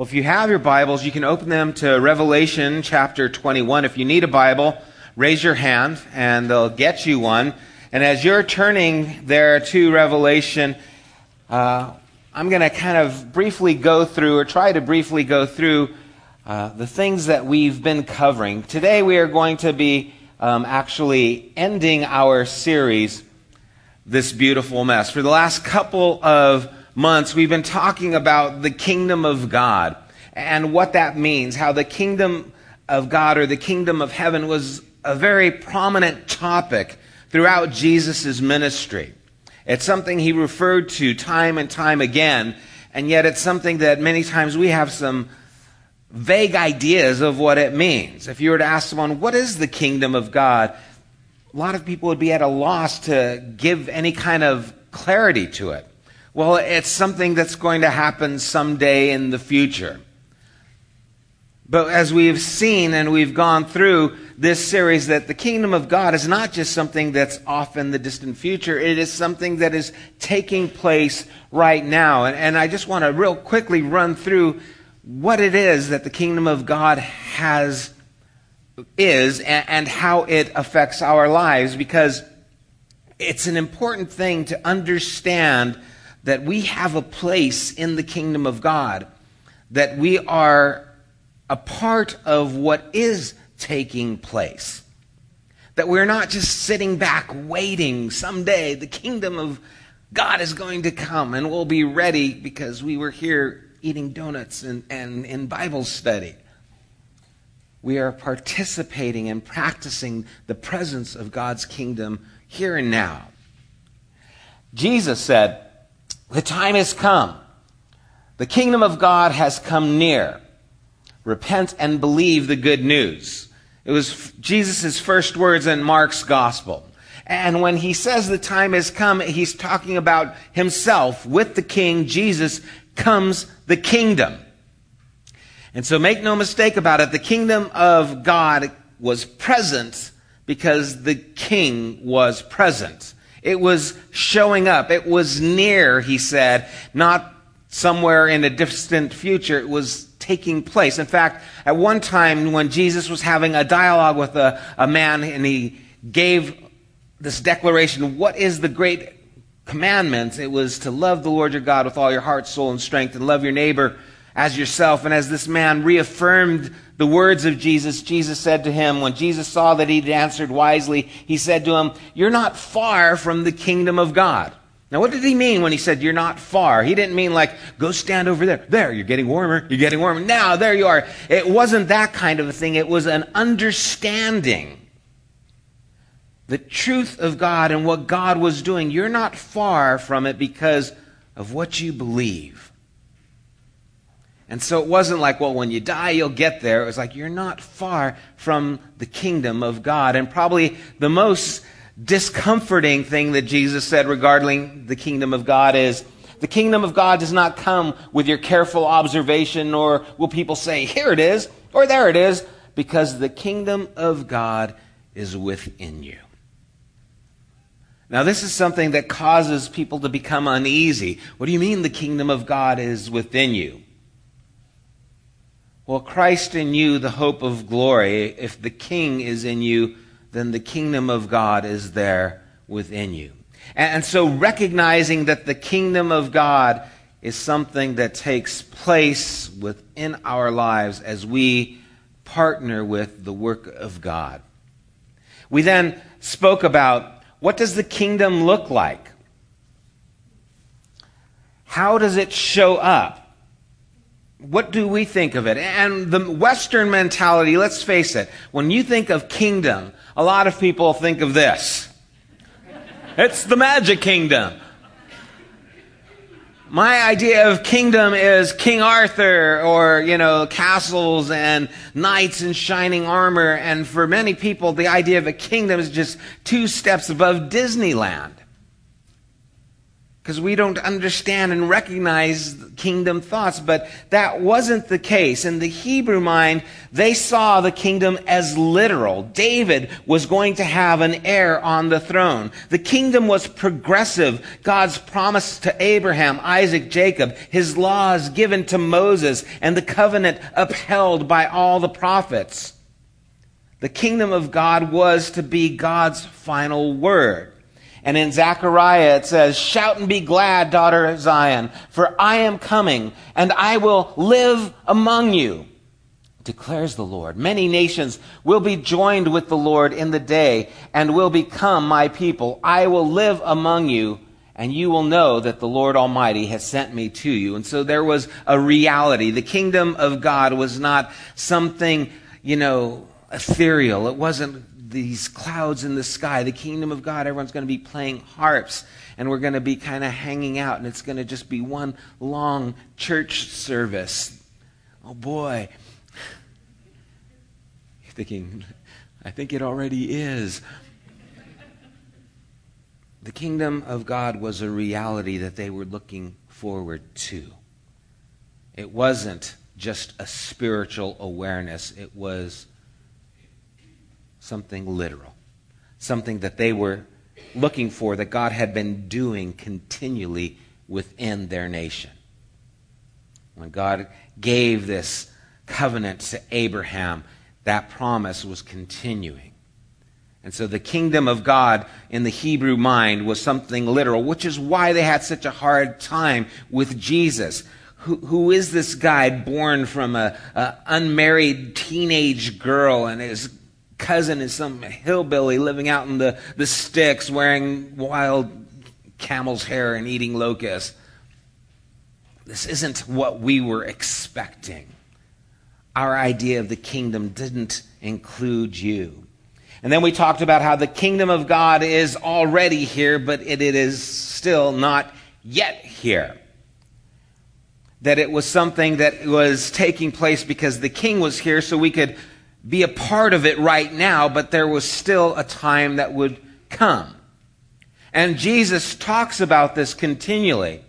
Well, if you have your Bibles, you can open them to Revelation chapter 21. If you need a Bible, raise your hand and they'll get you one. And as you're turning there to Revelation, uh, I'm going to kind of briefly go through, or try to briefly go through, uh, the things that we've been covering. Today we are going to be um, actually ending our series, This Beautiful Mess. For the last couple of months, we've been talking about the kingdom of God and what that means, how the kingdom of God or the kingdom of heaven was a very prominent topic throughout Jesus' ministry. It's something he referred to time and time again, and yet it's something that many times we have some vague ideas of what it means. If you were to ask someone, what is the kingdom of God? A lot of people would be at a loss to give any kind of clarity to it. Well, it's something that's going to happen someday in the future. But as we've seen and we've gone through this series, that the kingdom of God is not just something that's off in the distant future, it is something that is taking place right now. And, and I just want to real quickly run through what it is that the kingdom of God has, is, and, and how it affects our lives, because it's an important thing to understand that we have a place in the kingdom of God, that we are a part of what is taking place. That we're not just sitting back waiting someday the kingdom of God is going to come and we'll be ready because we were here eating donuts and, and in Bible study. We are participating and practicing the presence of God's kingdom here and now. Jesus said, the time has come. The kingdom of God has come near. Repent and believe the good news. It was Jesus' first words in Mark's gospel. And when he says the time has come, he's talking about himself. With the king, Jesus, comes the kingdom. And so make no mistake about it, the kingdom of God was present because the king was present. It was showing up. It was near, he said, not somewhere in a distant future. It was taking place. In fact, at one time when Jesus was having a dialogue with a, a man and he gave this declaration, what is the great commandment? It was to love the Lord your God with all your heart, soul, and strength and love your neighbor as yourself. And as this man reaffirmed the words of Jesus, Jesus said to him, when Jesus saw that he'd answered wisely, he said to him, You're not far from the kingdom of God. Now, what did he mean when he said, You're not far? He didn't mean like, Go stand over there. There, you're getting warmer. You're getting warmer. Now, there you are. It wasn't that kind of a thing. It was an understanding the truth of God and what God was doing. You're not far from it because of what you believe. And so it wasn't like, well, when you die, you'll get there. It was like, you're not far from the kingdom of God. And probably the most discomforting thing that Jesus said regarding the kingdom of God is, the kingdom of God does not come with your careful observation, or will people say, here it is, or there it is, because the kingdom of God is within you. Now, this is something that causes people to become uneasy. What do you mean the kingdom of God is within you? Well, Christ in you, the hope of glory. If the King is in you, then the kingdom of God is there within you. And so recognizing that the kingdom of God is something that takes place within our lives as we partner with the work of God. We then spoke about what does the kingdom look like? How does it show up? What do we think of it? And the Western mentality, let's face it, when you think of kingdom, a lot of people think of this. It's the magic kingdom. My idea of kingdom is King Arthur or, you know, castles and knights in shining armor. And for many people, the idea of a kingdom is just two steps above Disneyland. Because we don't understand and recognize kingdom thoughts. But that wasn't the case. In the Hebrew mind, they saw the kingdom as literal. David was going to have an heir on the throne. The kingdom was progressive. God's promise to Abraham, Isaac, Jacob, his laws given to Moses, and the covenant upheld by all the prophets. The kingdom of God was to be God's final word. And in Zechariah it says, Shout and be glad, daughter of Zion, for I am coming, and I will live among you, declares the Lord. Many nations will be joined with the Lord in the day, and will become my people. I will live among you, and you will know that the Lord Almighty has sent me to you. And so there was a reality. The kingdom of God was not something, you know, ethereal. It wasn't these clouds in the sky, the kingdom of God, everyone's going to be playing harps and we're going to be kind of hanging out and it's going to just be one long church service. Oh boy. You're thinking, I think it already is. The kingdom of God was a reality that they were looking forward to. It wasn't just a spiritual awareness, it was something literal, something that they were looking for that God had been doing continually within their nation. When God gave this covenant to Abraham, that promise was continuing. And so the kingdom of God in the Hebrew mind was something literal, which is why they had such a hard time with Jesus. Who, who is this guy born from an unmarried teenage girl and is cousin is some hillbilly living out in the, the sticks wearing wild camel's hair and eating locusts. This isn't what we were expecting. Our idea of the kingdom didn't include you. And then we talked about how the kingdom of God is already here, but it, it is still not yet here. That it was something that was taking place because the king was here, so we could be a part of it right now, but there was still a time that would come. And Jesus talks about this continually.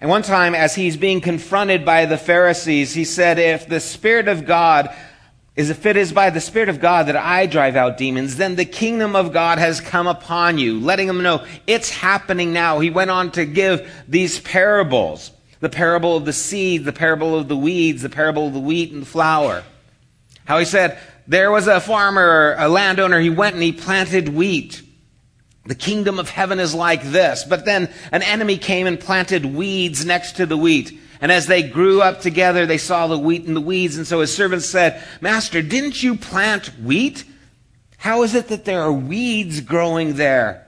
And one time, as he's being confronted by the Pharisees, he said, If the Spirit of God is, if it is by the Spirit of God that I drive out demons, then the kingdom of God has come upon you, letting them know it's happening now. He went on to give these parables the parable of the seed, the parable of the weeds, the parable of the wheat and the flour. How he said, there was a farmer, a landowner, he went and he planted wheat. The kingdom of heaven is like this. But then an enemy came and planted weeds next to the wheat. And as they grew up together, they saw the wheat and the weeds. And so his servants said, Master, didn't you plant wheat? How is it that there are weeds growing there?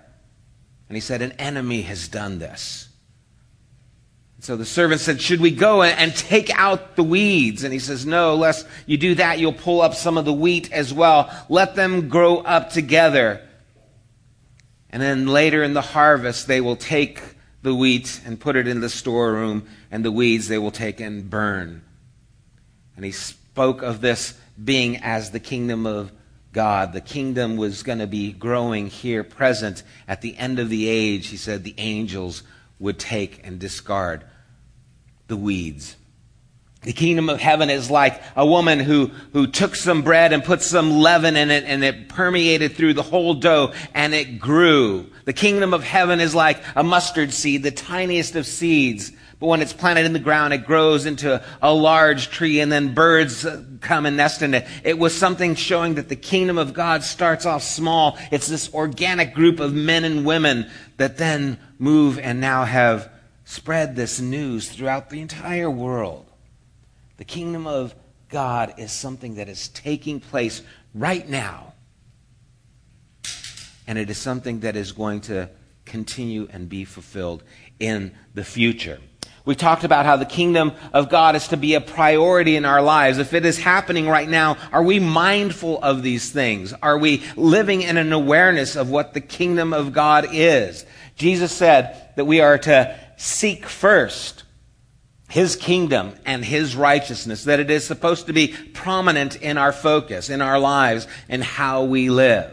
And he said, An enemy has done this. So the servant said, Should we go and take out the weeds? And he says, No, lest you do that, you'll pull up some of the wheat as well. Let them grow up together. And then later in the harvest, they will take the wheat and put it in the storeroom, and the weeds they will take and burn. And he spoke of this being as the kingdom of God. The kingdom was going to be growing here, present. At the end of the age, he said the angels would take and discard the weeds. The kingdom of heaven is like a woman who, who took some bread and put some leaven in it and it permeated through the whole dough and it grew. The kingdom of heaven is like a mustard seed, the tiniest of seeds. But when it's planted in the ground, it grows into a, a large tree and then birds come and nest in it. It was something showing that the kingdom of God starts off small. It's this organic group of men and women that then move and now have spread this news throughout the entire world. The kingdom of God is something that is taking place right now. And it is something that is going to continue and be fulfilled in the future. We talked about how the kingdom of God is to be a priority in our lives. If it is happening right now, are we mindful of these things? Are we living in an awareness of what the kingdom of God is? Jesus said that we are to seek first his kingdom and his righteousness, that it is supposed to be prominent in our focus, in our lives, and how we live.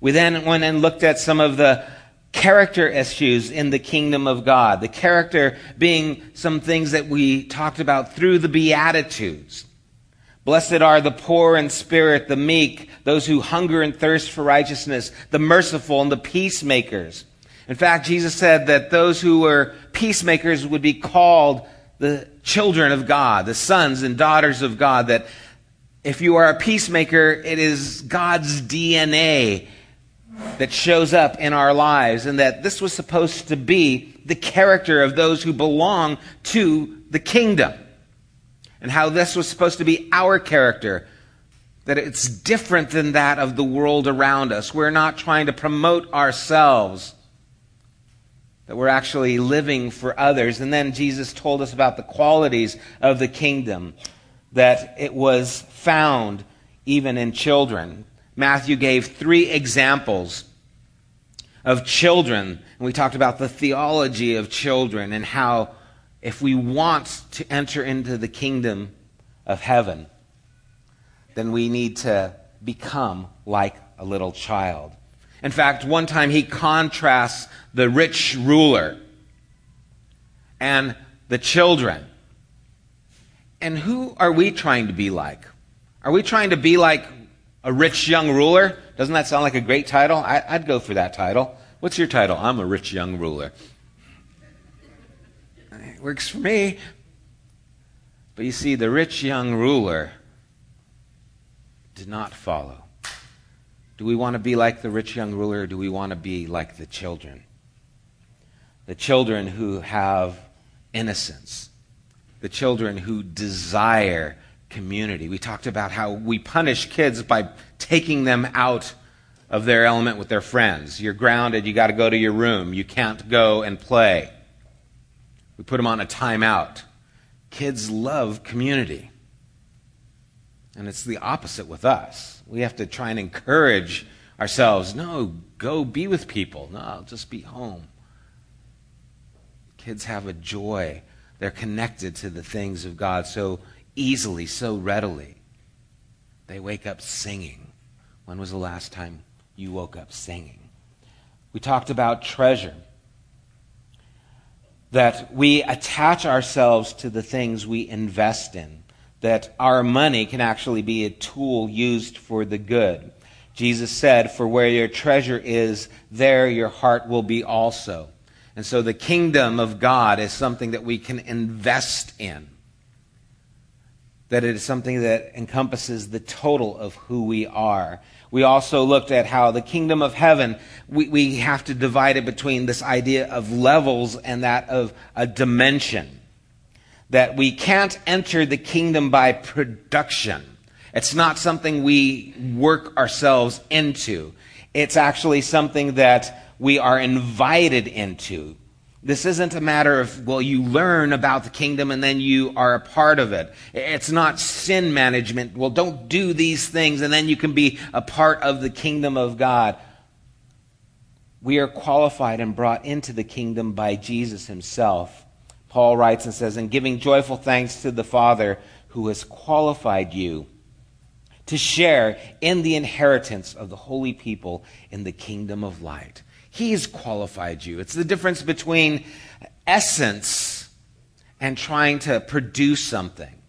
We then went and looked at some of the character issues in the kingdom of God. The character being some things that we talked about through the Beatitudes. Blessed are the poor in spirit, the meek, those who hunger and thirst for righteousness, the merciful and the peacemakers. In fact, Jesus said that those who were peacemakers would be called the children of God, the sons and daughters of God, that if you are a peacemaker, it is God's DNA that shows up in our lives, and that this was supposed to be the character of those who belong to the kingdom, and how this was supposed to be our character. That it's different than that of the world around us. We're not trying to promote ourselves, that we're actually living for others. And then Jesus told us about the qualities of the kingdom, that it was found even in children. Matthew gave three examples of children, and we talked about the theology of children and how if we want to enter into the kingdom of heaven, then we need to become like a little child. In fact, one time he contrasts the rich ruler and the children. And who are we trying to be like? Are we trying to be like a rich young ruler? Doesn't that sound like a great title? I, would go for that title. What's your title? I'm a rich young ruler. It works for me. But you see, the rich young ruler did not follow. Do we want to be like the rich young ruler, or do we want to be like the children? The children who have innocence, the children who desire community. We talked about how we punish kids by taking them out of their element with their friends. You're grounded, you got to go to your room, you can't go and play. We put them on a timeout. Kids love community. And it's the opposite with us. We have to try and encourage ourselves no, go be with people. No, just be home. Kids have a joy. They're connected to the things of God. So easily, so readily. They wake up singing. When was the last time you woke up singing? We talked about treasure. That we attach ourselves to the things we invest in. That our money can actually be a tool used for the good. Jesus said, For where your treasure is, there your heart will be also. And so the kingdom of God is something that we can invest in that it is something that encompasses the total of who we are. We also looked at how the kingdom of heaven, we, we have to divide it between this idea of levels and that of a dimension. That we can't enter the kingdom by production. It's not something we work ourselves into. It's actually something that we are invited into. This isn't a matter of, well, you learn about the kingdom and then you are a part of it. It's not sin management. Well, don't do these things and then you can be a part of the kingdom of God. We are qualified and brought into the kingdom by Jesus himself. Paul writes and says, and giving joyful thanks to the Father who has qualified you to share in the inheritance of the holy people in the kingdom of light. He's qualified you. It's the difference between essence and trying to produce something.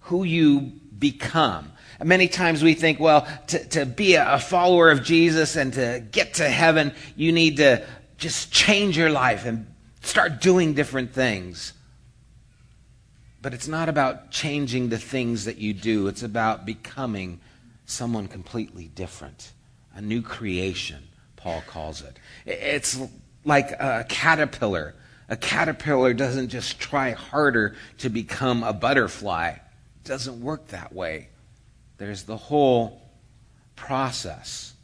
Who you become. Many times we think, well, to, to be a follower of Jesus and to get to heaven, you need to just change your life and start doing different things. But it's not about changing the things that you do, it's about becoming someone completely different, a new creation. Paul calls it. It's like a caterpillar. A caterpillar doesn't just try harder to become a butterfly, it doesn't work that way. There's the whole process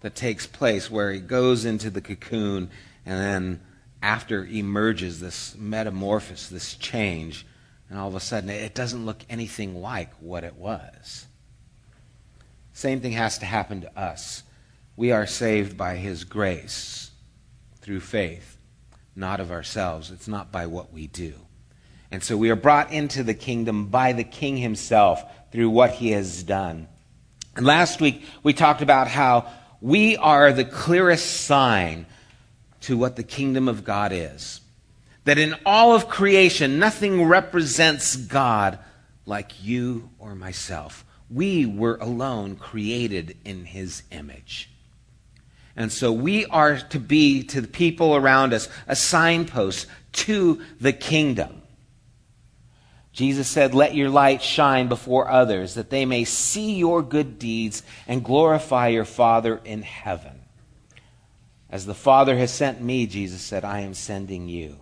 that takes place where he goes into the cocoon and then after emerges this metamorphosis, this change, and all of a sudden it doesn't look anything like what it was. Same thing has to happen to us. We are saved by His grace through faith, not of ourselves. It's not by what we do. And so we are brought into the kingdom by the King Himself through what He has done. And last week we talked about how we are the clearest sign to what the kingdom of God is. That in all of creation, nothing represents God like you or myself. We were alone created in his image. And so we are to be to the people around us a signpost to the kingdom. Jesus said, Let your light shine before others, that they may see your good deeds and glorify your Father in heaven. As the Father has sent me, Jesus said, I am sending you.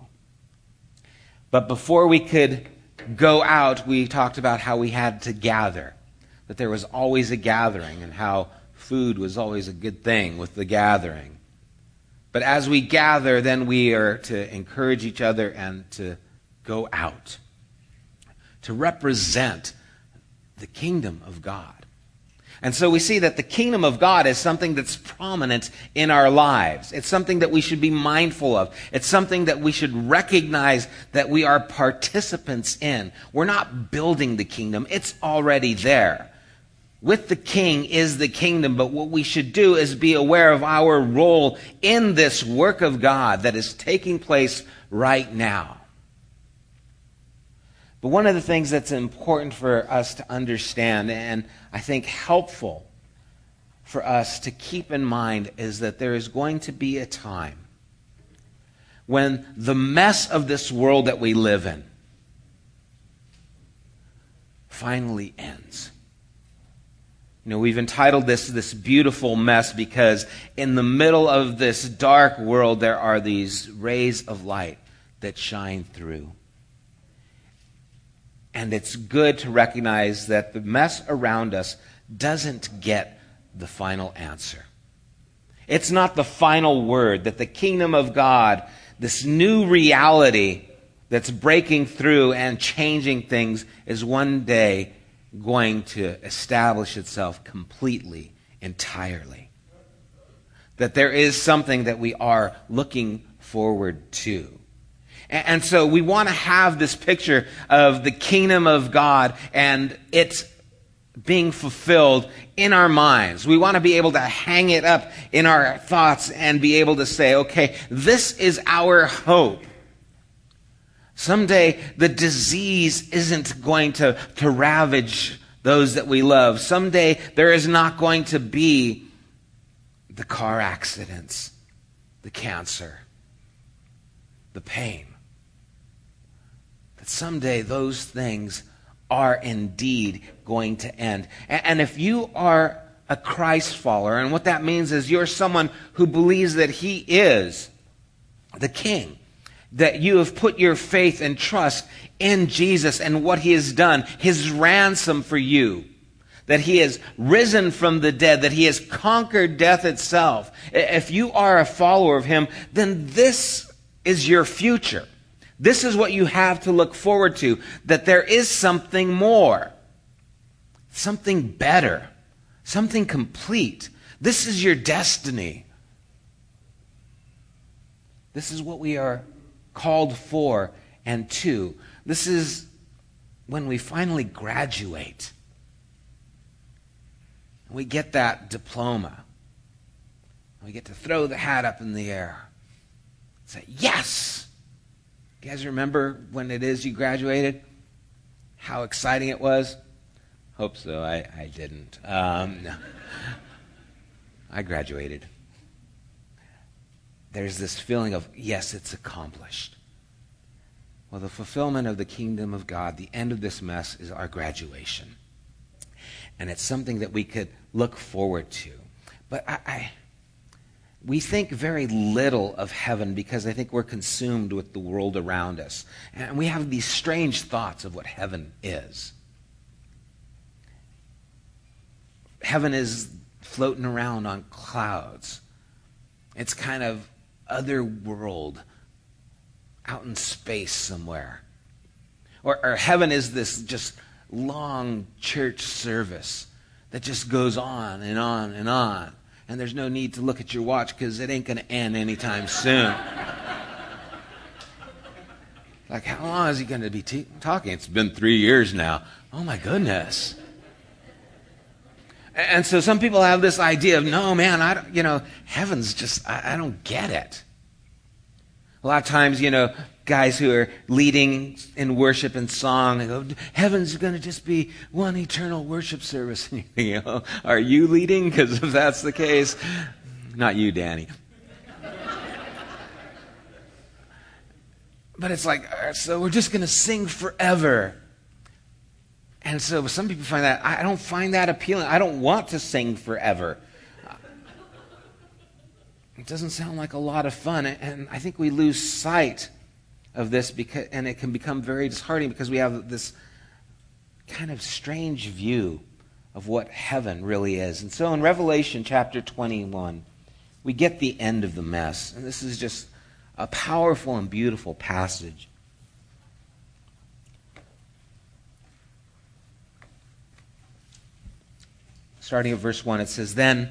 But before we could go out, we talked about how we had to gather, that there was always a gathering, and how food was always a good thing with the gathering. But as we gather, then we are to encourage each other and to go out, to represent the kingdom of God. And so we see that the kingdom of God is something that's prominent in our lives. It's something that we should be mindful of. It's something that we should recognize that we are participants in. We're not building the kingdom, it's already there. With the king is the kingdom, but what we should do is be aware of our role in this work of God that is taking place right now. But one of the things that's important for us to understand, and I think helpful for us to keep in mind, is that there is going to be a time when the mess of this world that we live in finally ends. You know, we've entitled this this beautiful mess because in the middle of this dark world there are these rays of light that shine through. And it's good to recognize that the mess around us doesn't get the final answer. It's not the final word, that the kingdom of God, this new reality that's breaking through and changing things, is one day going to establish itself completely, entirely. That there is something that we are looking forward to. And so we want to have this picture of the kingdom of God and it's being fulfilled in our minds. We want to be able to hang it up in our thoughts and be able to say, okay, this is our hope. Someday the disease isn't going to, to ravage those that we love. Someday there is not going to be the car accidents, the cancer, the pain that someday those things are indeed going to end. And if you are a Christ follower, and what that means is you're someone who believes that He is the King, that you have put your faith and trust in Jesus and what He has done, His ransom for you. That he has risen from the dead, that he has conquered death itself. If you are a follower of him, then this is your future. This is what you have to look forward to that there is something more, something better, something complete. This is your destiny. This is what we are called for and to. This is when we finally graduate. We get that diploma. We get to throw the hat up in the air. Say, yes! You guys remember when it is you graduated? How exciting it was? Hope so. I, I didn't. Um, no. I graduated. There's this feeling of, yes, it's accomplished. Well, the fulfillment of the kingdom of God, the end of this mess, is our graduation. And it's something that we could look forward to. But I, I we think very little of heaven because I think we're consumed with the world around us. And we have these strange thoughts of what heaven is. Heaven is floating around on clouds. It's kind of other world out in space somewhere. Or, or heaven is this just long church service that just goes on and on and on and there's no need to look at your watch because it ain't going to end anytime soon. like, how long is he going to be t- talking? It's been three years now. Oh my goodness. And so some people have this idea of, no, man, I you know, heaven's just, I, I don't get it. A lot of times, you know, guys who are leading in worship and song, they go, heaven's going to just be one eternal worship service. And you oh, are you leading? Because if that's the case, not you, Danny. but it's like, so we're just going to sing forever. And so some people find that, I don't find that appealing. I don't want to sing forever. It doesn't sound like a lot of fun. And I think we lose sight of this because, and it can become very disheartening because we have this kind of strange view of what heaven really is. And so in Revelation chapter 21, we get the end of the mess. And this is just a powerful and beautiful passage. starting at verse 1, it says, Then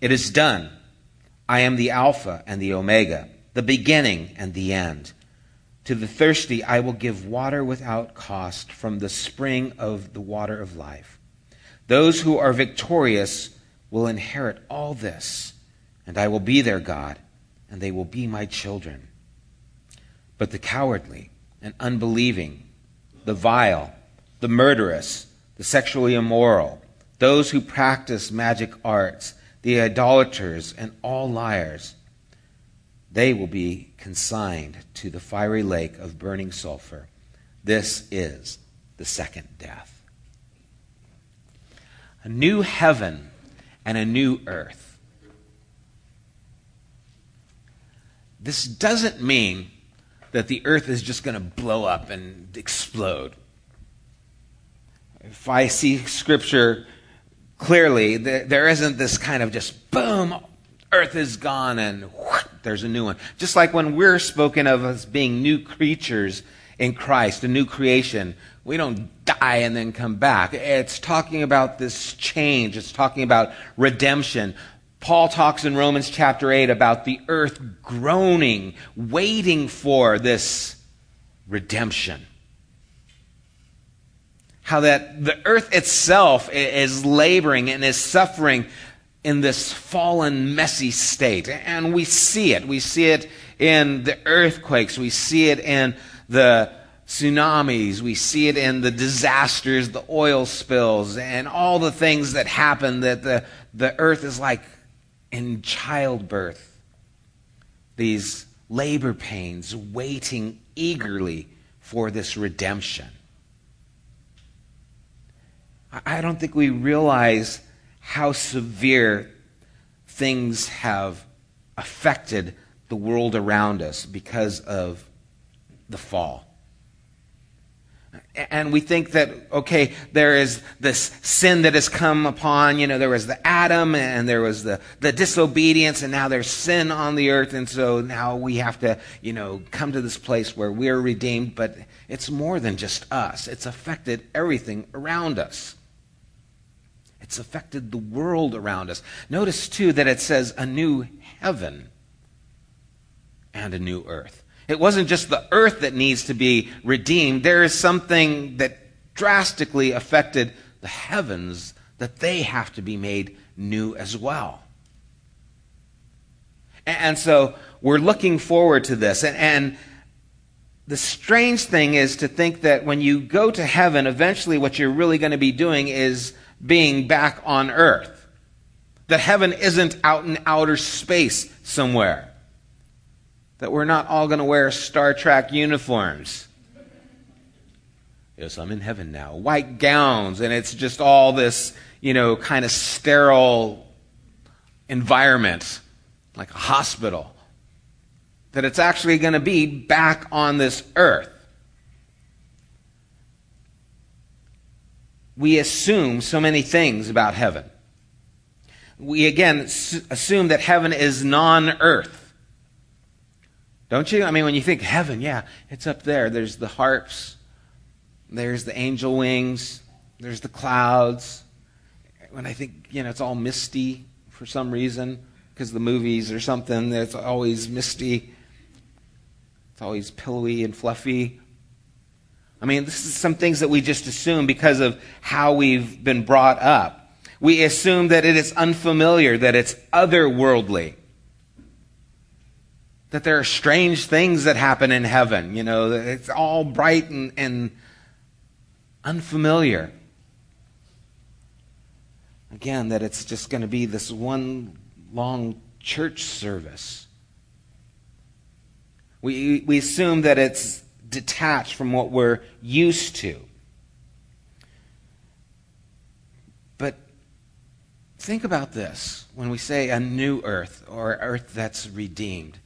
it is done. I am the Alpha and the Omega, the beginning and the end. To the thirsty, I will give water without cost from the spring of the water of life. Those who are victorious will inherit all this, and I will be their God, and they will be my children. But the cowardly and unbelieving, the vile, the murderous, the sexually immoral, those who practice magic arts, the idolaters, and all liars. They will be consigned to the fiery lake of burning sulfur. This is the second death. A new heaven and a new earth. This doesn't mean that the earth is just going to blow up and explode. If I see scripture clearly, there isn't this kind of just boom, earth is gone and whoosh, there's a new one. Just like when we're spoken of as being new creatures in Christ, a new creation, we don't die and then come back. It's talking about this change, it's talking about redemption. Paul talks in Romans chapter 8 about the earth groaning, waiting for this redemption how that the earth itself is laboring and is suffering in this fallen, messy state. And we see it. We see it in the earthquakes. We see it in the tsunamis. We see it in the disasters, the oil spills, and all the things that happen that the, the earth is like in childbirth. These labor pains waiting eagerly for this redemption. I don't think we realize how severe things have affected the world around us because of the fall. And we think that, okay, there is this sin that has come upon, you know, there was the Adam and there was the, the disobedience and now there's sin on the earth. And so now we have to, you know, come to this place where we're redeemed. But it's more than just us. It's affected everything around us. It's affected the world around us. Notice, too, that it says a new heaven and a new earth. It wasn't just the earth that needs to be redeemed, there is something that drastically affected the heavens that they have to be made new as well. And so we're looking forward to this. And, and, the strange thing is to think that when you go to heaven, eventually what you're really going to be doing is being back on earth. That heaven isn't out in outer space somewhere. That we're not all going to wear Star Trek uniforms. Yes, I'm in heaven now. White gowns, and it's just all this, you know, kind of sterile environment, like a hospital. That it's actually going to be back on this earth. We assume so many things about heaven. We again assume that heaven is non earth. Don't you? I mean, when you think heaven, yeah, it's up there. There's the harps, there's the angel wings. There's the clouds. When I think, you know, it's all misty for some reason, because the movies or something, it's always misty. It's always pillowy and fluffy. I mean, this is some things that we just assume because of how we've been brought up. We assume that it is unfamiliar, that it's otherworldly that there are strange things that happen in heaven. You know, it's all bright and, and unfamiliar. Again, that it's just going to be this one long church service. We, we assume that it's detached from what we're used to. But think about this when we say a new earth or earth that's redeemed.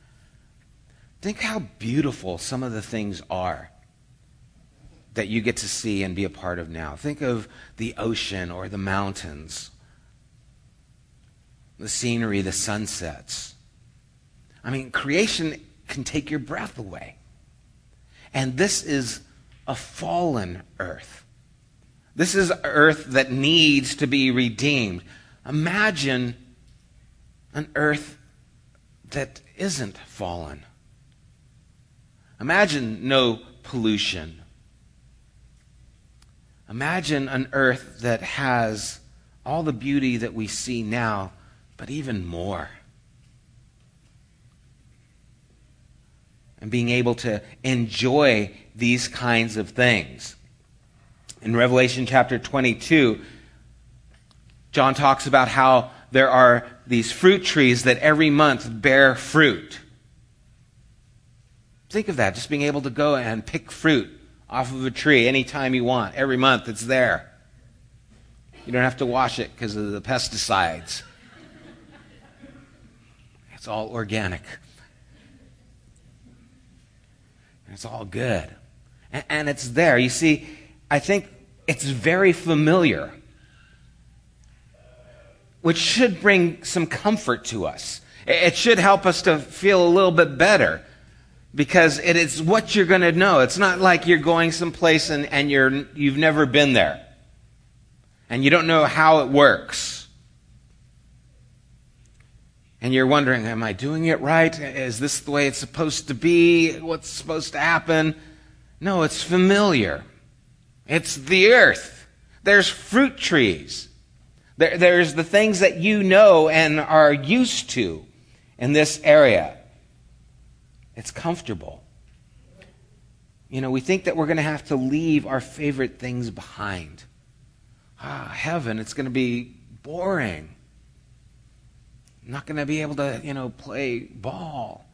Think how beautiful some of the things are that you get to see and be a part of now. Think of the ocean or the mountains, the scenery, the sunsets. I mean, creation can take your breath away. And this is a fallen earth. This is earth that needs to be redeemed. Imagine an earth that isn't fallen. Imagine no pollution Imagine an earth that has all the beauty that we see now, but even more. And being able to enjoy these kinds of things. In Revelation chapter 22, John talks about how there are these fruit trees that every month bear fruit. Think of that, just being able to go and pick fruit off of a tree anytime you want. Every month it's there. You don't have to wash it because of the pesticides. It's all organic. It's all good. And, and it's there. You see, I think it's very familiar, which should bring some comfort to us. It should help us to feel a little bit better because it is what you're going to know. It's not like you're going someplace and, and you're, you've never been there and you don't know how it works. And you're wondering, am I doing it right? Is this the way it's supposed to be? What's supposed to happen? No, it's familiar. It's the earth. There's fruit trees. There, there's the things that you know and are used to in this area. It's comfortable. You know, we think that we're going to have to leave our favorite things behind. Ah, heaven, it's going to be boring. I'm not going to be able to, you know, play ball.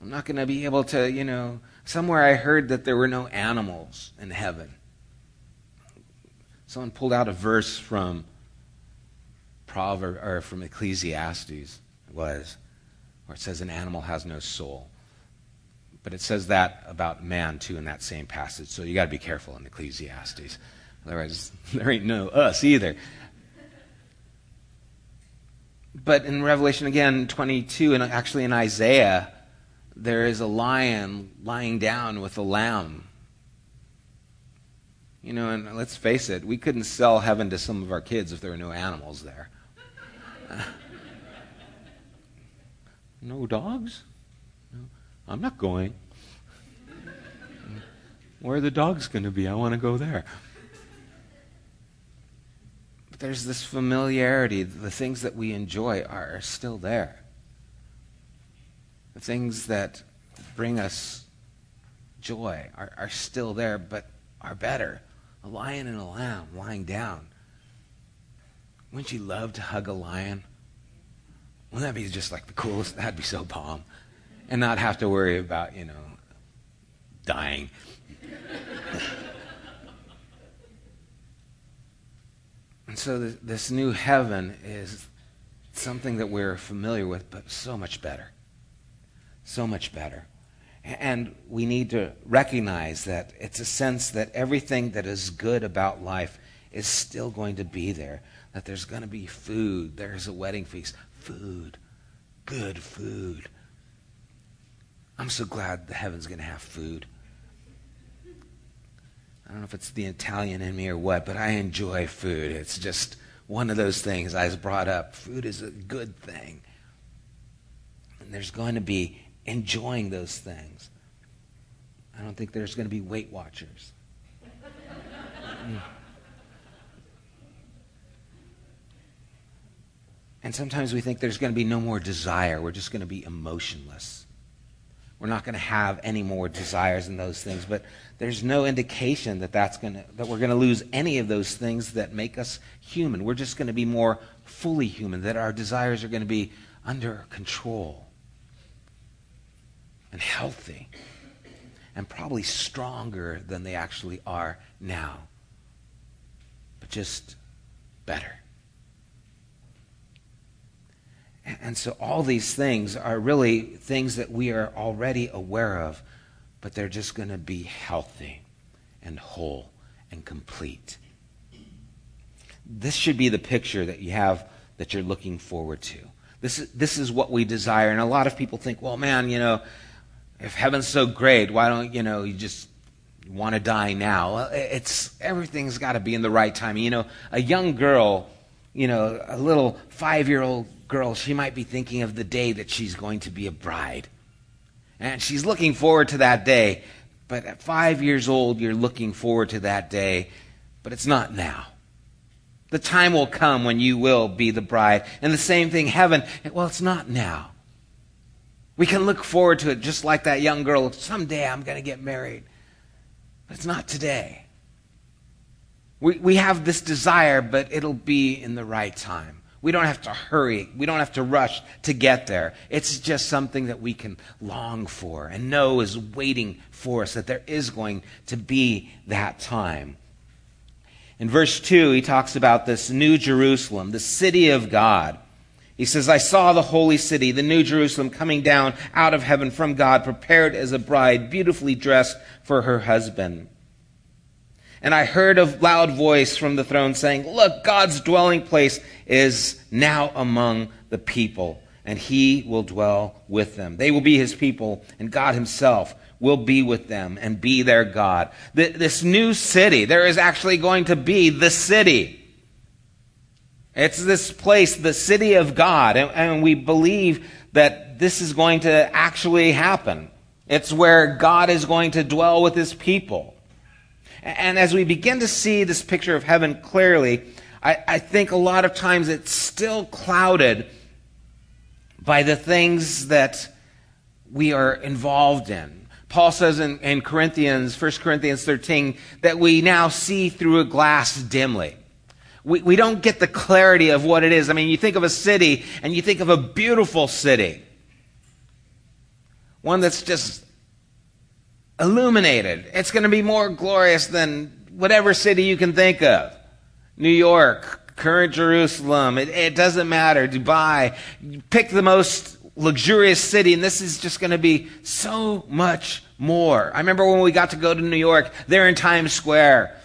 I'm not going to be able to, you know, somewhere I heard that there were no animals in heaven. Someone pulled out a verse from Proverb or from Ecclesiastes it was where it says an animal has no soul. But it says that about man too in that same passage. So you got to be careful in Ecclesiastes. Otherwise, there ain't no us either. But in Revelation again 22, and actually in Isaiah, there is a lion lying down with a lamb. You know, and let's face it, we couldn't sell heaven to some of our kids if there were no animals there. no dogs? No. I'm not going. Where are the dogs going to be? I want to go there. There's this familiarity. The things that we enjoy are still there. The things that bring us joy are, are still there, but are better. A lion and a lamb lying down. Wouldn't you love to hug a lion? Wouldn't that be just like the coolest? That'd be so bomb. And not have to worry about, you know, dying. and so this, new heaven is something that we're familiar with, but so much better. So much better. And we need to recognize that it's a sense that everything that is good about life is still going to be there. That there's going to be food. There's a wedding feast. Food. Good food. I'm so glad the heaven's going to have food. I don't know if it's the Italian in me or what, but I enjoy food. It's just one of those things I was brought up. Food is a good thing. And there's going to be enjoying those things. I don't think there's going to be Weight Watchers. And sometimes we think there's going to be no more desire. We're just going to be emotionless. We're not going to have any more desires in those things. But there's no indication that, that's going to, that we're going to lose any of those things that make us human. We're just going to be more fully human, that our desires are going to be under control and healthy and probably stronger than they actually are now, but just better. And so all these things are really things that we are already aware of, but they're just going to be healthy and whole and complete. This should be the picture that you have that you're looking forward to. This is, this is what we desire. And a lot of people think, well, man, you know, if heaven's so great, why don't, you know, you just want to die now? It's, everything's got to be in the right time. You know, a young girl, you know, a little five year old girl, she might be thinking of the day that she's going to be a bride. And she's looking forward to that day. But at five years old, you're looking forward to that day, but it's not now. The time will come when you will be the bride. And the same thing, heaven, well, it's not now. We can look forward to it just like that young girl. Someday I'm going to get married. But it's not today. We, we have this desire, but it'll be in the right time. We don't have to hurry. We don't have to rush to get there. It's just something that we can long for and know is waiting for us, that there is going to be that time. In verse 2, he talks about this new Jerusalem, the city of God. He says, I saw the holy city, the new Jerusalem, coming down out of heaven from God, prepared as a bride, beautifully dressed for her husband. And I heard a loud voice from the throne saying, Look, God's dwelling place is now among the people, and he will dwell with them. They will be his people, and God himself will be with them and be their God. This new city, there is actually going to be the city. It's this place, the city of God, and we believe that this is going to actually happen. It's where God is going to dwell with his people. And as we begin to see this picture of heaven clearly, I, I think a lot of times it's still clouded by the things that we are involved in. Paul says in, in Corinthians, 1 Corinthians 13, that we now see through a glass dimly. We, we don't get the clarity of what it is. I mean, you think of a city and you think of a beautiful city. One that's just illuminated. It's going to be more glorious than whatever city you can think of. New York, current Jerusalem, it, it doesn't matter. Dubai, pick the most luxurious city, and this is just going to be so much more. I remember when we got to go to New York, there in Times Square,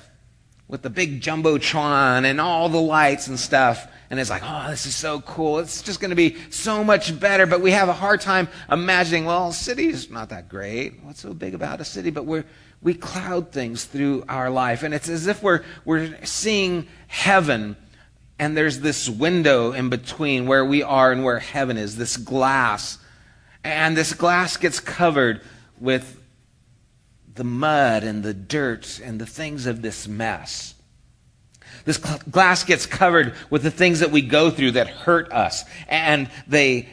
with the big jumbotron and all the lights and stuff. And it's like, oh, this is so cool. It's just going to be so much better. But we have a hard time imagining, well, a city's not that great. What's so big about a city? But we're, we cloud things through our life. And it's as if we're, we're seeing heaven and there's this window in between where we are and where heaven is, this glass. And this glass gets covered with the mud and the dirt and the things of this mess. This glass gets covered with the things that we go through that hurt us, and they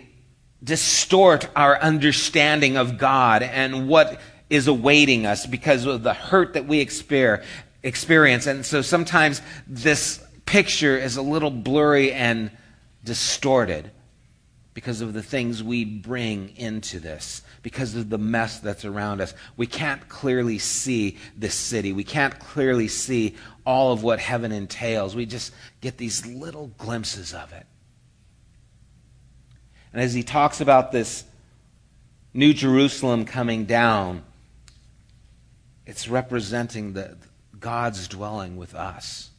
distort our understanding of God and what is awaiting us because of the hurt that we experience. And so sometimes this picture is a little blurry and distorted. because of the things we bring into this, because of the mess that's around us. We can't clearly see this city. We can't clearly see all of what heaven entails. We just get these little glimpses of it. And as he talks about this New Jerusalem coming down, it's representing the, God's dwelling with us.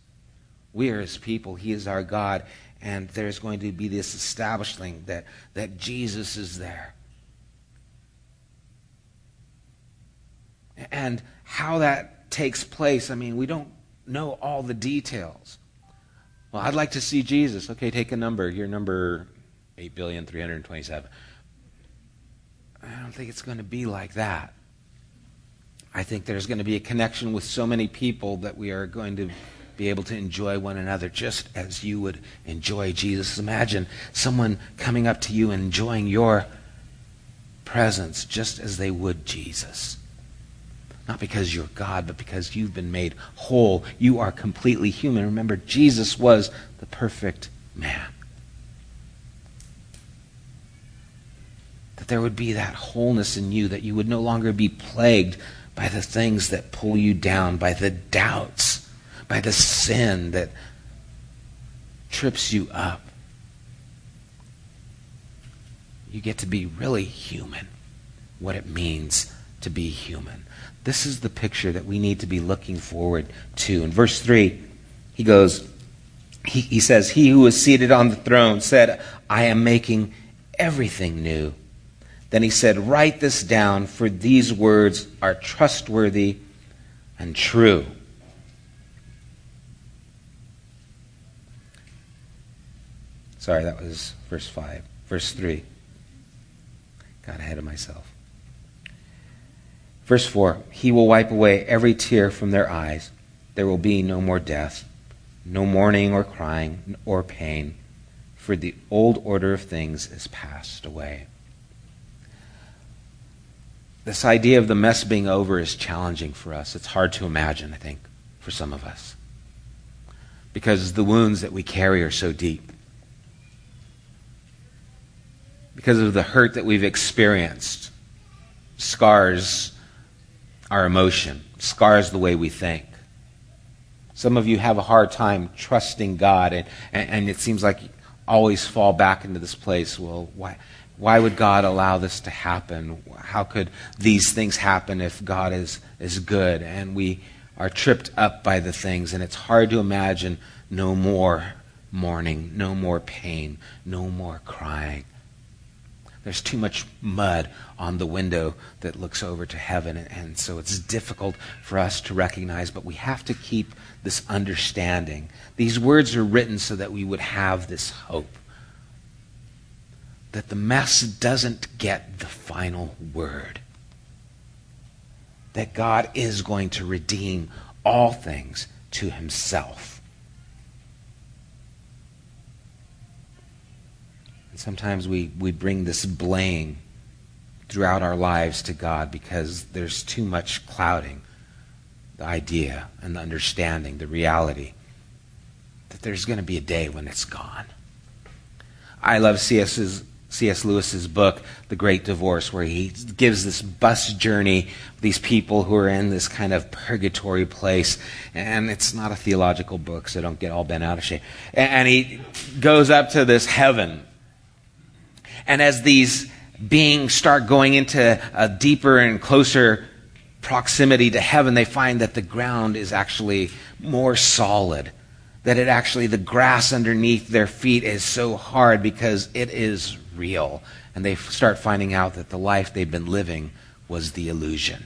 We are his people. He is our God. And there's going to be this establishing that, that Jesus is there. And how that takes place, I mean, we don't know all the details. Well, I'd like to see Jesus. Okay, take a number. You're number 8,327. I don't think it's going to be like that. I think there's going to be a connection with so many people that we are going to be able to enjoy one another just as you would enjoy Jesus. Imagine someone coming up to you and enjoying your presence just as they would Jesus. Not because you're God, but because you've been made whole. You are completely human. Remember, Jesus was the perfect man. That there would be that wholeness in you, that you would no longer be plagued by the things that pull you down, by the doubts by the sin that trips you up. You get to be really human, what it means to be human. This is the picture that we need to be looking forward to. In verse 3, he goes, he, he says, He who is seated on the throne said, I am making everything new. Then he said, Write this down, for these words are trustworthy and true. Sorry, that was verse 5. Verse 3. Got ahead of myself. Verse 4 He will wipe away every tear from their eyes. There will be no more death, no mourning or crying or pain, for the old order of things is passed away. This idea of the mess being over is challenging for us. It's hard to imagine, I think, for some of us. Because the wounds that we carry are so deep. because of the hurt that we've experienced. Scars our emotion, scars the way we think. Some of you have a hard time trusting God, and, and, and it seems like always fall back into this place. Well, why, why would God allow this to happen? How could these things happen if God is, is good? And we are tripped up by the things, and it's hard to imagine no more mourning, no more pain, no more crying. There's too much mud on the window that looks over to heaven, and so it's difficult for us to recognize, but we have to keep this understanding. These words are written so that we would have this hope that the mess doesn't get the final word, that God is going to redeem all things to himself. And sometimes we, we bring this blame throughout our lives to God because there's too much clouding the idea and the understanding, the reality that there's going to be a day when it's gone. I love C.S. C.S. Lewis's book, The Great Divorce, where he gives this bus journey, these people who are in this kind of purgatory place. And it's not a theological book, so don't get all bent out of shape. And he goes up to this heaven and as these beings start going into a deeper and closer proximity to heaven, they find that the ground is actually more solid. That it actually, the grass underneath their feet is so hard because it is real. And they start finding out that the life they've been living was the illusion.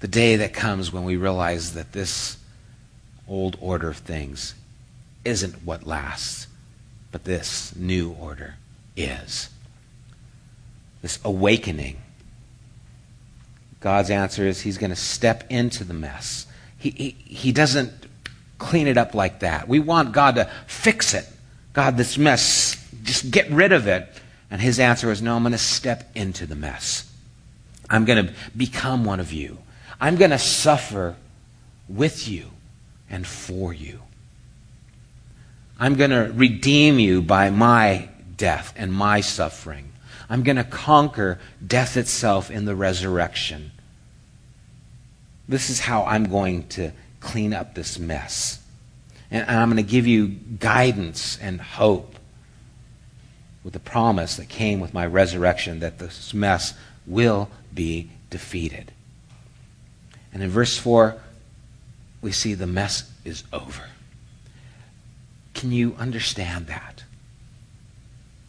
The day that comes when we realize that this old order of things isn't what lasts but this new order is. This awakening. God's answer is He's going to step into the mess. He, he, he doesn't clean it up like that. We want God to fix it. God, this mess, just get rid of it. And His answer is no, I'm going to step into the mess. I'm going to become one of you. I'm going to suffer with you and for you. I'm going to redeem you by my death and my suffering. I'm going to conquer death itself in the resurrection. This is how I'm going to clean up this mess. And I'm going to give you guidance and hope with the promise that came with my resurrection that this mess will be defeated. And in verse 4, we see the mess is over. Can you understand that?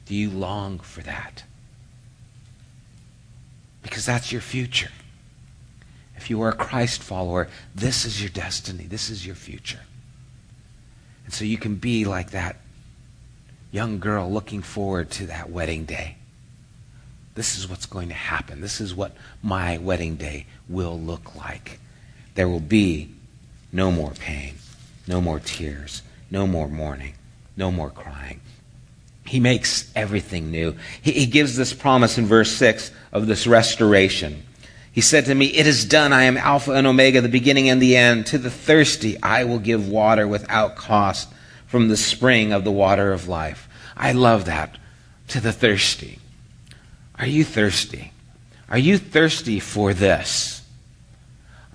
Do you long for that? Because that's your future. If you are a Christ follower, this is your destiny. This is your future. And so you can be like that young girl looking forward to that wedding day. This is what's going to happen. This is what my wedding day will look like. There will be no more pain, no more tears, no more mourning, no more crying. He makes everything new. He, he, gives this promise in verse 6 of this restoration. He said to me, It is done. I am Alpha and Omega, the beginning and the end. To the thirsty, I will give water without cost from the spring of the water of life. I love that. To the thirsty. Are you thirsty? Are you thirsty for this?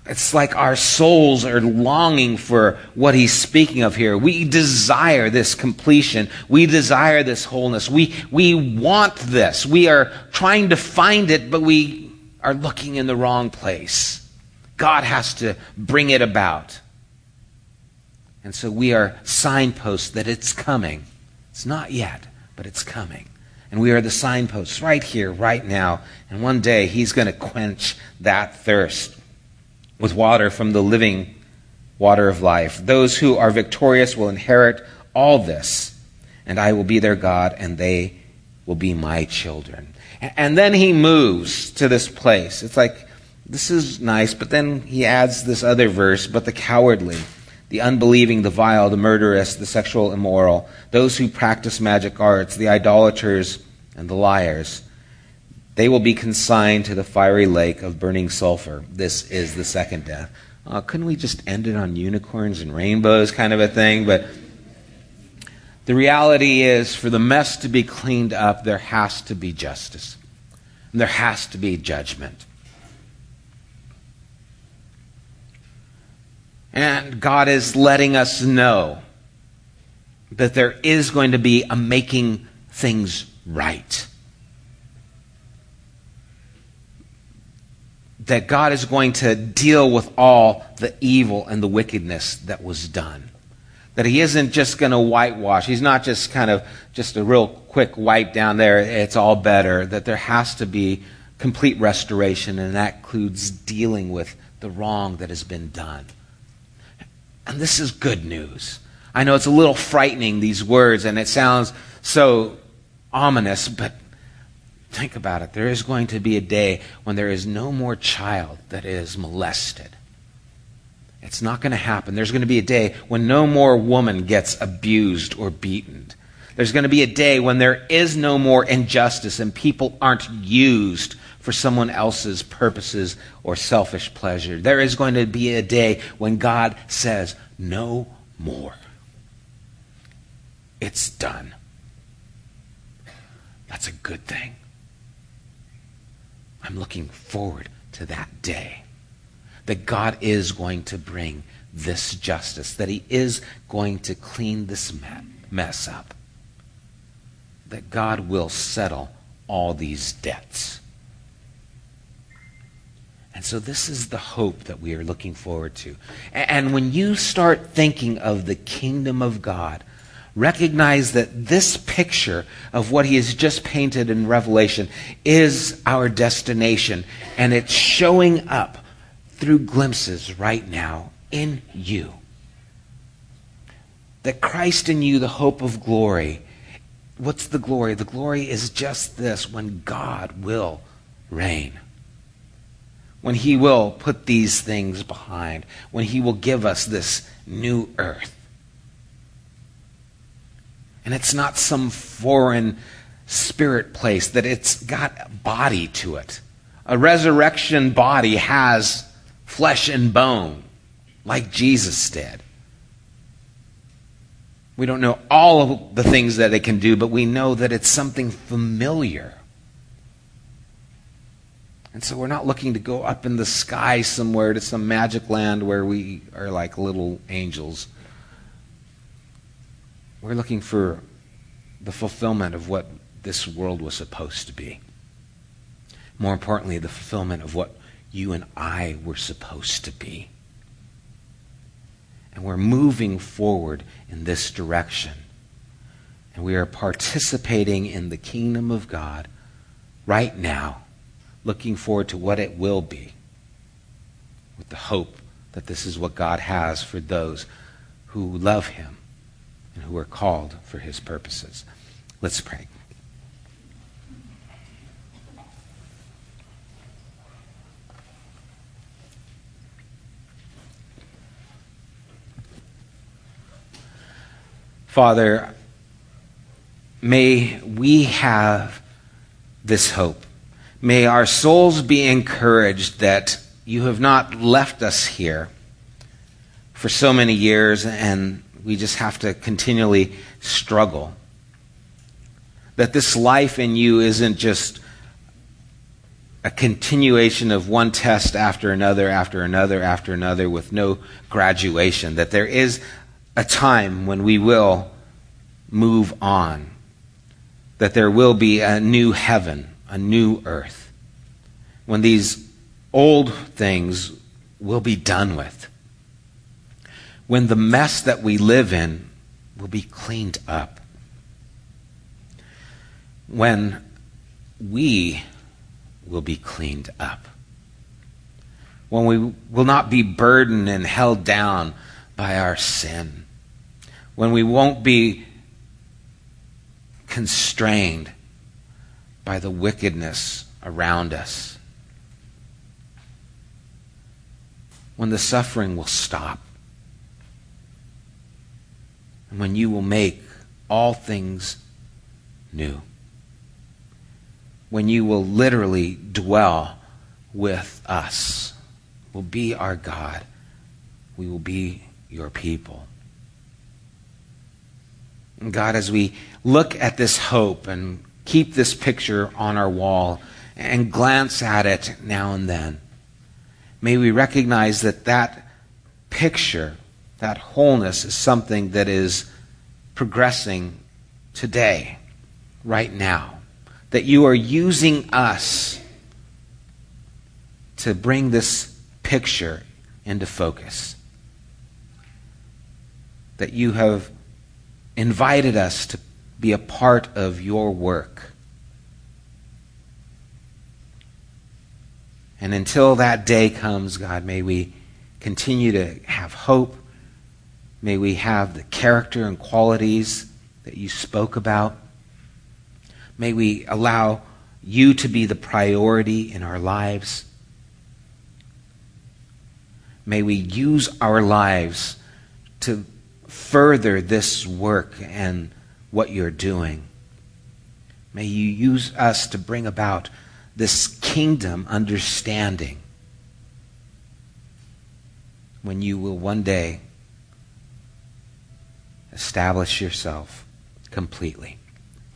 It's like our souls are longing for what he's speaking of here. We desire this completion. We desire this wholeness. We, we want this. We are trying to find it, but we are looking in the wrong place. God has to bring it about. And so we are signposts that it's coming. It's not yet, but it's coming. And we are the signposts right here, right now. And one day he's going to quench that thirst with water from the living water of life. Those who are victorious will inherit all this, and I will be their God, and they will be my children. And then he moves to this place. It's like, this is nice, but then he adds this other verse, but the cowardly, the unbelieving, the vile, the murderous, the sexual immoral, those who practice magic arts, the idolaters, and the liars they will be consigned to the fiery lake of burning sulfur. This is the second death. Uh, couldn't we just end it on unicorns and rainbows, kind of a thing? But the reality is, for the mess to be cleaned up, there has to be justice, and there has to be judgment. And God is letting us know that there is going to be a making things right. That God is going to deal with all the evil and the wickedness that was done. That he isn't just going to whitewash. He's not just kind of just a real quick wipe down there, it's all better. That there has to be complete restoration, and that includes dealing with the wrong that has been done. And this is good news. I know it's a little frightening, these words, and it sounds so ominous, but Think about it. There is going to be a day when there is no more child that is molested. It's not going to happen. There's going to be a day when no more woman gets abused or beaten. There's going to be a day when there is no more injustice and people aren't used for someone else's purposes or selfish pleasure. There is going to be a day when God says, no more. It's done. That's a good thing. I'm looking forward to that day. That God is going to bring this justice, that He is going to clean this mess up, that God will settle all these debts. And so, this is the hope that we are looking forward to. And when you start thinking of the kingdom of God, recognize that this picture of what he has just painted in Revelation is our destination, and it's showing up through glimpses right now in you. That Christ in you, the hope of glory. What's the glory? The glory is just this when God will reign. When he will put these things behind. When he will give us this new earth and it's not some foreign spirit place, that it's got a body to it. A resurrection body has flesh and bone, like Jesus did. We don't know all of the things that it can do, but we know that it's something familiar. And so we're not looking to go up in the sky somewhere to some magic land where we are like little angels. We're looking for the fulfillment of what this world was supposed to be. More importantly, the fulfillment of what you and I were supposed to be. And we're moving forward in this direction. And we are participating in the kingdom of God right now, looking forward to what it will be, with the hope that this is what God has for those who love Him and who are called for His purposes. Let's pray. Father, may we have this hope. May our souls be encouraged that you have not left us here for so many years and we just have to continually struggle. That this life in you isn't just a continuation of one test after another, after another, after another, with no graduation. That there is a time when we will move on, that there will be a new heaven, a new earth, when these old things will be done with, when the mess that we live in will be cleaned up, when we will be cleaned up, when we will not be burdened and held down by our sin. When we won't be constrained by the wickedness around us, when the suffering will stop, when you will make all things new, when you will literally dwell with us, will be our God, we will be your people. And God, as we look at this hope and keep this picture on our wall and glance at it now and then, may we recognize that that picture, that wholeness, is something that is progressing today, right now. That you are using us to bring this picture into focus. That you have invited us to be a part of your work. And until that day comes, God, may we continue to have hope. May we have the character and qualities that you spoke about. May we allow you to be the priority in our lives. May we use our lives to further this work and what you're doing. May you use us to bring about this kingdom understanding when you will one day establish yourself completely.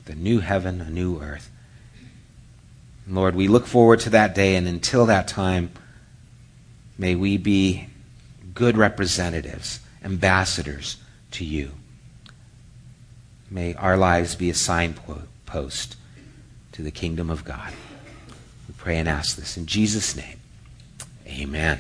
The new heaven, a new earth. Lord, we look forward to that day, and until that time, may we be good representatives, ambassadors to you. May our lives be a signpost to the kingdom of God. We pray and ask this in Jesus' name. Amen.